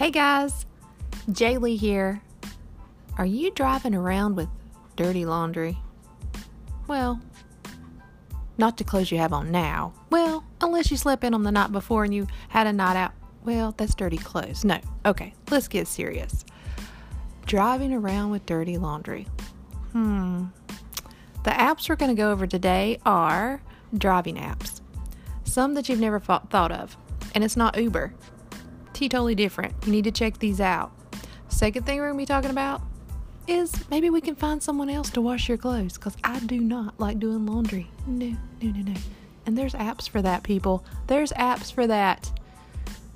Hey guys, Jaylee here. Are you driving around with dirty laundry? Well, not the clothes you have on now. Well, unless you slept in them the night before and you had a night out. Well, that's dirty clothes. No. Okay, let's get serious. Driving around with dirty laundry. Hmm. The apps we're going to go over today are driving apps. Some that you've never thought of. And it's not Uber. Totally different. You need to check these out. Second thing we're going to be talking about is maybe we can find someone else to wash your clothes because I do not like doing laundry. No, no, no, no. And there's apps for that, people. There's apps for that.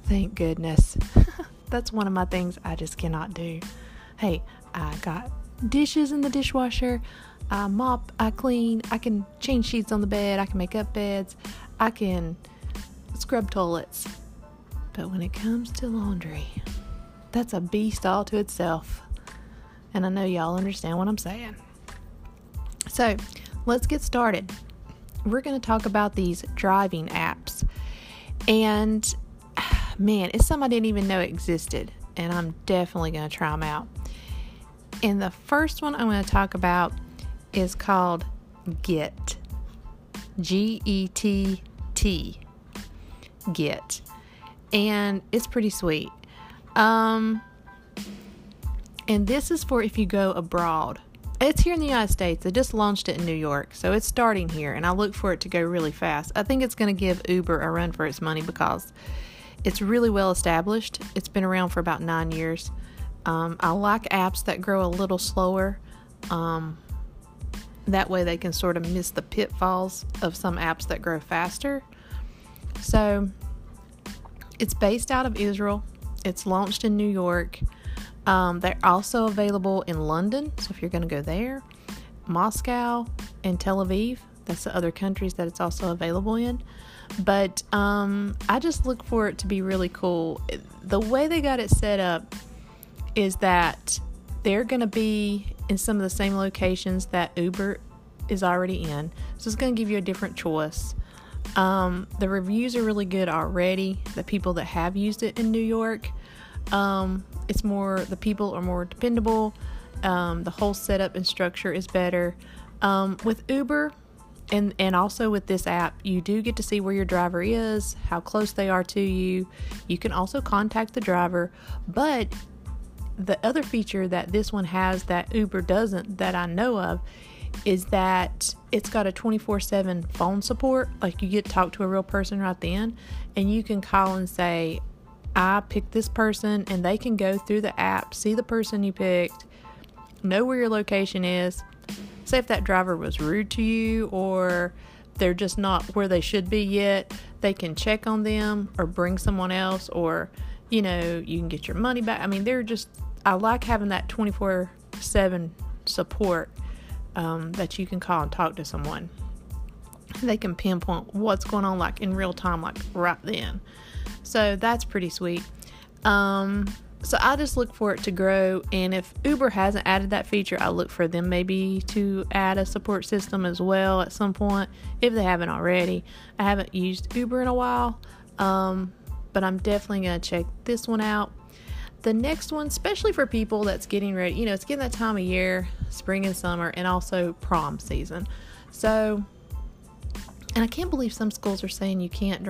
Thank goodness. That's one of my things I just cannot do. Hey, I got dishes in the dishwasher. I mop, I clean, I can change sheets on the bed, I can make up beds, I can scrub toilets. But when it comes to laundry, that's a beast all to itself. And I know y'all understand what I'm saying. So, let's get started. We're going to talk about these driving apps. And man, it's some I didn't even know existed. And I'm definitely going to try them out. And the first one I'm going to talk about is called Gett. G E T T. Gett. And it's pretty sweet. Um, and this is for if you go abroad. It's here in the United States. They just launched it in New York, so it's starting here, and I look for it to go really fast. I think it's going to give Uber a run for its money because it's really well established. It's been around for about nine years. Um, I like apps that grow a little slower. Um, that way, they can sort of miss the pitfalls of some apps that grow faster. So, it's based out of Israel. It's launched in New York. Um, they're also available in London, so if you're going to go there, Moscow, and Tel Aviv. That's the other countries that it's also available in. But um, I just look for it to be really cool. The way they got it set up is that they're going to be in some of the same locations that Uber is already in. So it's going to give you a different choice. Um, the reviews are really good already. The people that have used it in New York, um, it's more the people are more dependable. Um, the whole setup and structure is better. Um, with Uber, and and also with this app, you do get to see where your driver is, how close they are to you. You can also contact the driver, but the other feature that this one has that Uber doesn't that I know of is that it's got a 24 7 phone support. Like you get to talk to a real person right then, and you can call and say, I picked this person, and they can go through the app, see the person you picked, know where your location is. Say if that driver was rude to you or they're just not where they should be yet, they can check on them or bring someone else, or you know, you can get your money back. I mean, they're just, I like having that 24 7 support um, that you can call and talk to someone. They can pinpoint what's going on, like in real time, like right then. So that's pretty sweet. Um, so I just look for it to grow, and if Uber hasn't added that feature, I look for them maybe to add a support system as well at some point if they haven't already. I haven't used Uber in a while, um, but I'm definitely gonna check this one out. The next one, especially for people that's getting ready, you know, it's getting that time of year, spring and summer, and also prom season. So, and I can't believe some schools are saying you can't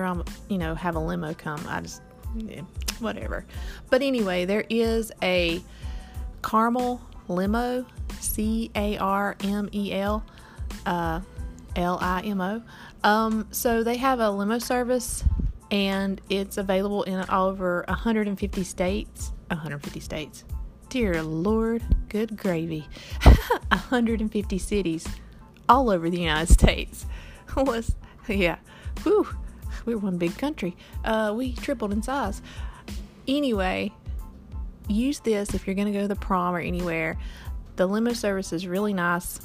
you know, have a limo come. I just, yeah, whatever. But anyway, there is a Carmel limo, C A R M E L, uh, L I M O. Um, so they have a limo service and it's available in over 150 states. 150 states. Dear Lord, good gravy. 150 cities all over the United States. Was yeah. Whew. We're one big country. Uh, we tripled in size. Anyway, use this if you're going to go to the prom or anywhere. The limo service is really nice.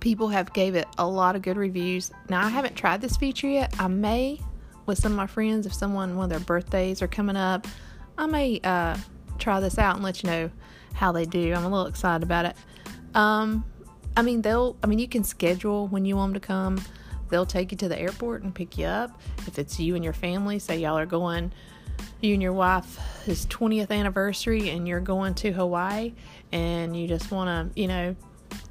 People have gave it a lot of good reviews. Now I haven't tried this feature yet. I may with some of my friends if someone one of their birthdays are coming up. I may uh, try this out and let you know how they do. I'm a little excited about it. Um, I mean, they'll. I mean, you can schedule when you want them to come. They'll take you to the airport and pick you up. If it's you and your family, say y'all are going you and your wife's 20th anniversary and you're going to Hawaii and you just want to, you know,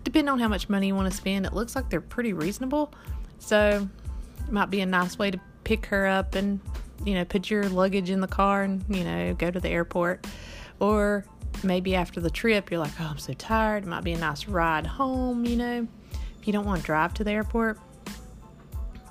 depending on how much money you want to spend, it looks like they're pretty reasonable. So, it might be a nice way to pick her up and, you know, put your luggage in the car and, you know, go to the airport. Or maybe after the trip, you're like, oh, I'm so tired. It might be a nice ride home, you know, if you don't want to drive to the airport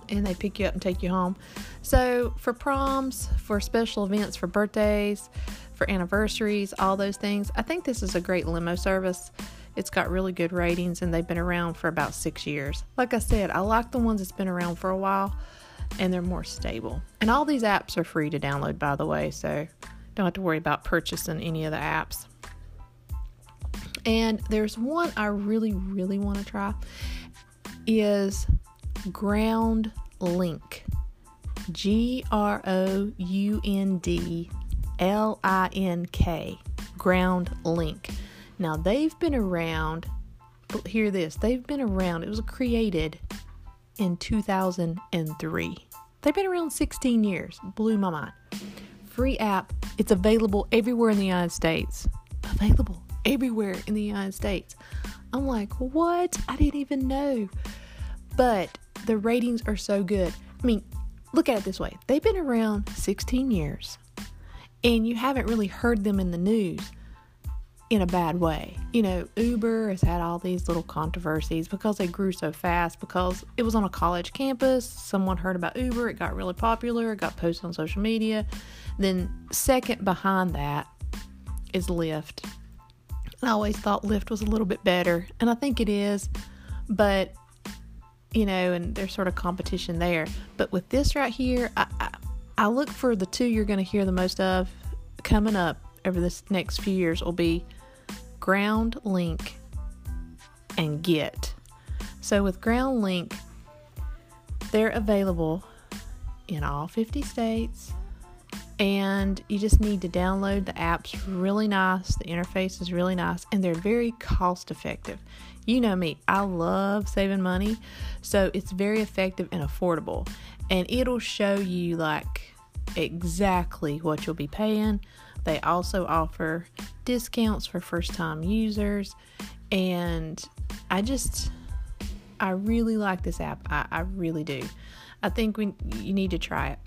and they pick you up and take you home. So, for proms, for special events, for birthdays, for anniversaries, all those things, I think this is a great limo service. It's got really good ratings and they've been around for about six years. Like I said, I like the ones that's been around for a while and they're more stable. And all these apps are free to download, by the way, so don't have to worry about purchasing any of the apps. And there's one I really, really want to try is Ground Link. G R O U N D L I N K. GroundLink. Now they've been around, oh, hear this, they've been around, it was created in 2003. They've been around 16 years. Blew my mind. Free app. It's available everywhere in the United States. Available everywhere in the United States. I'm like, what? I didn't even know. But the ratings are so good. I mean, look at it this way they've been around 16 years, and you haven't really heard them in the news in a bad way. You know, Uber has had all these little controversies because they grew so fast because it was on a college campus. Someone heard about Uber, it got really popular, it got posted on social media. Then, second behind that is Lyft. I always thought Lyft was a little bit better, and I think it is, but you know, and there's sort of competition there. But with this right here, I, I, I look for the two you're going to hear the most of coming up over this next few years will be GroundLink and Gett. So with GroundLink, they're available in all 50 states and you just need to download the app's really nice the interface is really nice and they're very cost effective you know me i love saving money so it's very effective and affordable and it'll show you like exactly what you'll be paying they also offer discounts for first time users and i just i really like this app i, I really do i think we you need to try it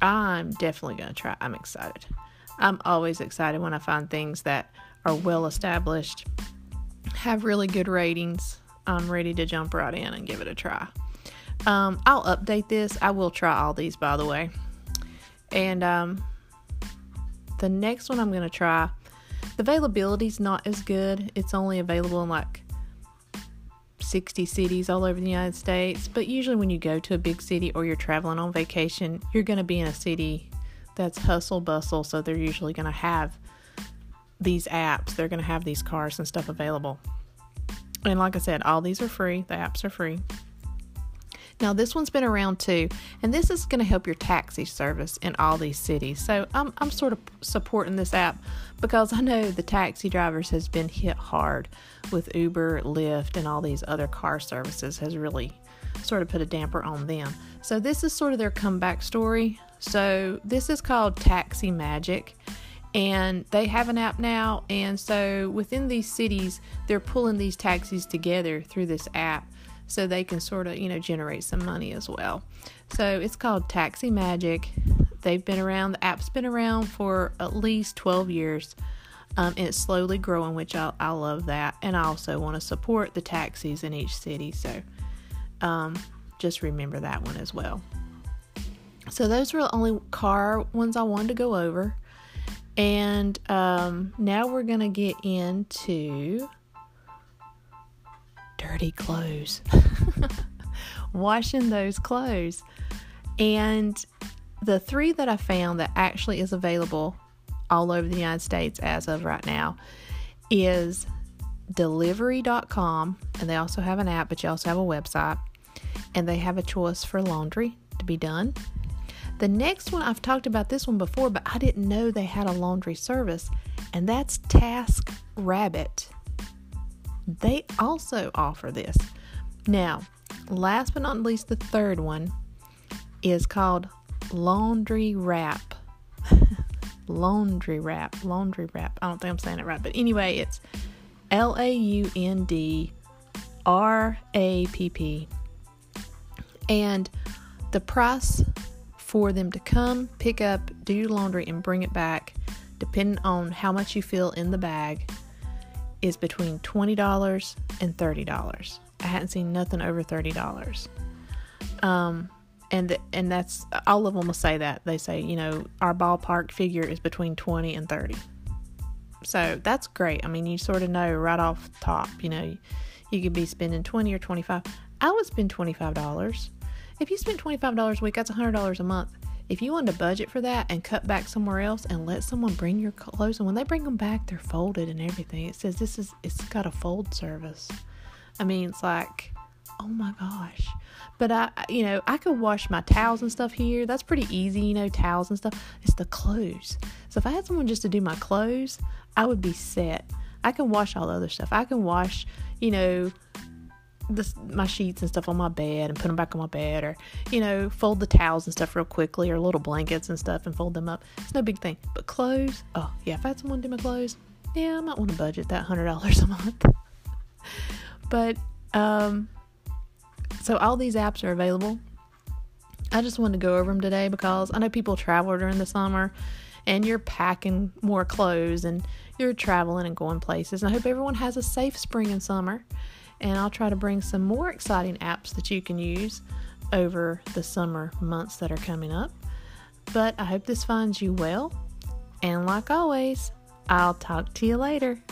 I'm definitely going to try. I'm excited. I'm always excited when I find things that are well established, have really good ratings. I'm ready to jump right in and give it a try. Um, I'll update this. I will try all these, by the way. And um, the next one I'm going to try, the availability is not as good. It's only available in like 60 cities all over the United States, but usually when you go to a big city or you're traveling on vacation, you're going to be in a city that's hustle bustle, so they're usually going to have these apps, they're going to have these cars and stuff available. And like I said, all these are free, the apps are free. Now, this one's been around too, and this is going to help your taxi service in all these cities. So, I'm, I'm sort of supporting this app because I know the taxi drivers has been hit hard with Uber, Lyft, and all these other car services has really sort of put a damper on them. So, this is sort of their comeback story. So, this is called Taxi Magic and they have an app now and so within these cities they're pulling these taxis together through this app so they can sort of, you know, generate some money as well. So it's called Taxi Magic. They've been around, the app's been around for at least 12 years. Um, and it's slowly growing, which I, I love that. And I also want to support the taxis in each city. So um, just remember that one as well. So those were the only car ones I wanted to go over. And um, now we're going to get into dirty clothes. Washing those clothes. And the three that I found that actually is available all over the United States as of right now is delivery.com and they also have an app but you also have a website and they have a choice for laundry to be done. The next one I've talked about this one before but I didn't know they had a laundry service and that's Task Rabbit they also offer this. Now, last but not least, the third one is called Laundry Wrap. laundry wrap. Laundry wrap. I don't think I'm saying it right, but anyway, it's L A U N D R A P P. And the price for them to come, pick up, do your laundry, and bring it back, depending on how much you fill in the bag, is between $20 and $30. I hadn't seen nothing over $30. Um, and and that's all of them will say that. They say you know our ballpark figure is between 20 and 30 so that's great. I mean you sort of know right off the top you know you could be spending 20 or 25 i would spend $25 if you spend $25 a week that's $100 a month if you want to budget for that and cut back somewhere else and let someone bring your clothes and when they bring them back they're folded and everything it says this is it's got a fold service i mean it's like oh my gosh but I, you know, I could wash my towels and stuff here. That's pretty easy, you know, towels and stuff. It's the clothes. So if I had someone just to do my clothes, I would be set. I can wash all the other stuff. I can wash, you know, the, my sheets and stuff on my bed and put them back on my bed, or you know, fold the towels and stuff real quickly, or little blankets and stuff and fold them up. It's no big thing. But clothes, oh yeah, if I had someone do my clothes, yeah, I might want to budget that hundred dollars a month. but um, so all these apps are available. I just wanted to go over them today because I know people travel during the summer and you're packing more clothes and you're traveling and going places. And I hope everyone has a safe spring and summer. And I'll try to bring some more exciting apps that you can use over the summer months that are coming up. But I hope this finds you well. And like always, I'll talk to you later.